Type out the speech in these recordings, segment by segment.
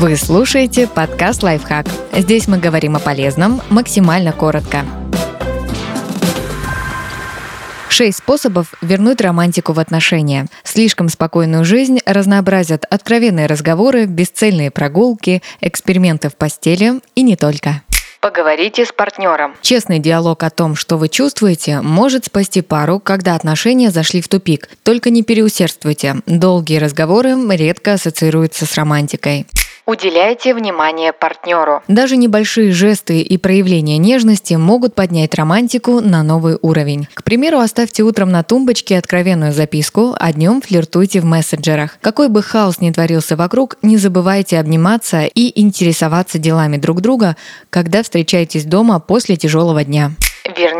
Вы слушаете подкаст «Лайфхак». Здесь мы говорим о полезном максимально коротко. Шесть способов вернуть романтику в отношения. Слишком спокойную жизнь разнообразят откровенные разговоры, бесцельные прогулки, эксперименты в постели и не только. Поговорите с партнером. Честный диалог о том, что вы чувствуете, может спасти пару, когда отношения зашли в тупик. Только не переусердствуйте. Долгие разговоры редко ассоциируются с романтикой. Уделяйте внимание партнеру. Даже небольшие жесты и проявления нежности могут поднять романтику на новый уровень. К примеру, оставьте утром на тумбочке откровенную записку, а днем флиртуйте в мессенджерах. Какой бы хаос ни творился вокруг, не забывайте обниматься и интересоваться делами друг друга, когда встречаетесь дома после тяжелого дня.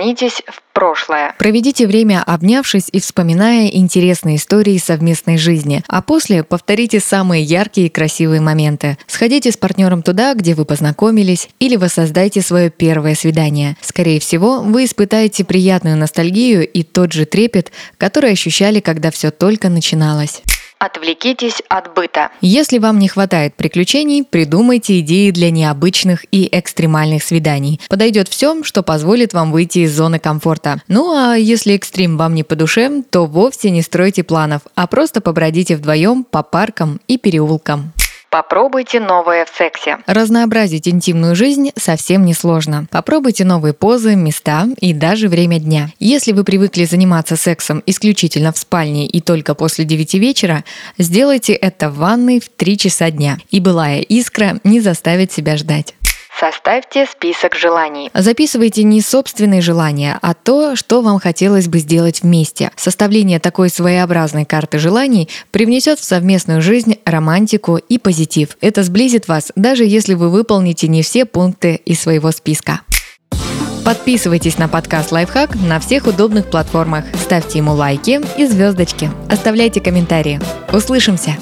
Вернитесь в прошлое. Проведите время, обнявшись и вспоминая интересные истории совместной жизни, а после повторите самые яркие и красивые моменты. Сходите с партнером туда, где вы познакомились, или воссоздайте свое первое свидание. Скорее всего, вы испытаете приятную ностальгию и тот же трепет, который ощущали, когда все только начиналось. Отвлекитесь от быта. Если вам не хватает приключений, придумайте идеи для необычных и экстремальных свиданий. Подойдет все, что позволит вам выйти из зоны комфорта. Ну а если экстрим вам не по душе, то вовсе не стройте планов, а просто побродите вдвоем по паркам и переулкам. Попробуйте новое в сексе. Разнообразить интимную жизнь совсем не сложно. Попробуйте новые позы, места и даже время дня. Если вы привыкли заниматься сексом исключительно в спальне и только после 9 вечера, сделайте это в ванной в 3 часа дня. И былая искра не заставит себя ждать. Составьте список желаний. Записывайте не собственные желания, а то, что вам хотелось бы сделать вместе. Составление такой своеобразной карты желаний привнесет в совместную жизнь романтику и позитив. Это сблизит вас, даже если вы выполните не все пункты из своего списка. Подписывайтесь на подкаст «Лайфхак» на всех удобных платформах, ставьте ему лайки и звездочки, оставляйте комментарии. Услышимся!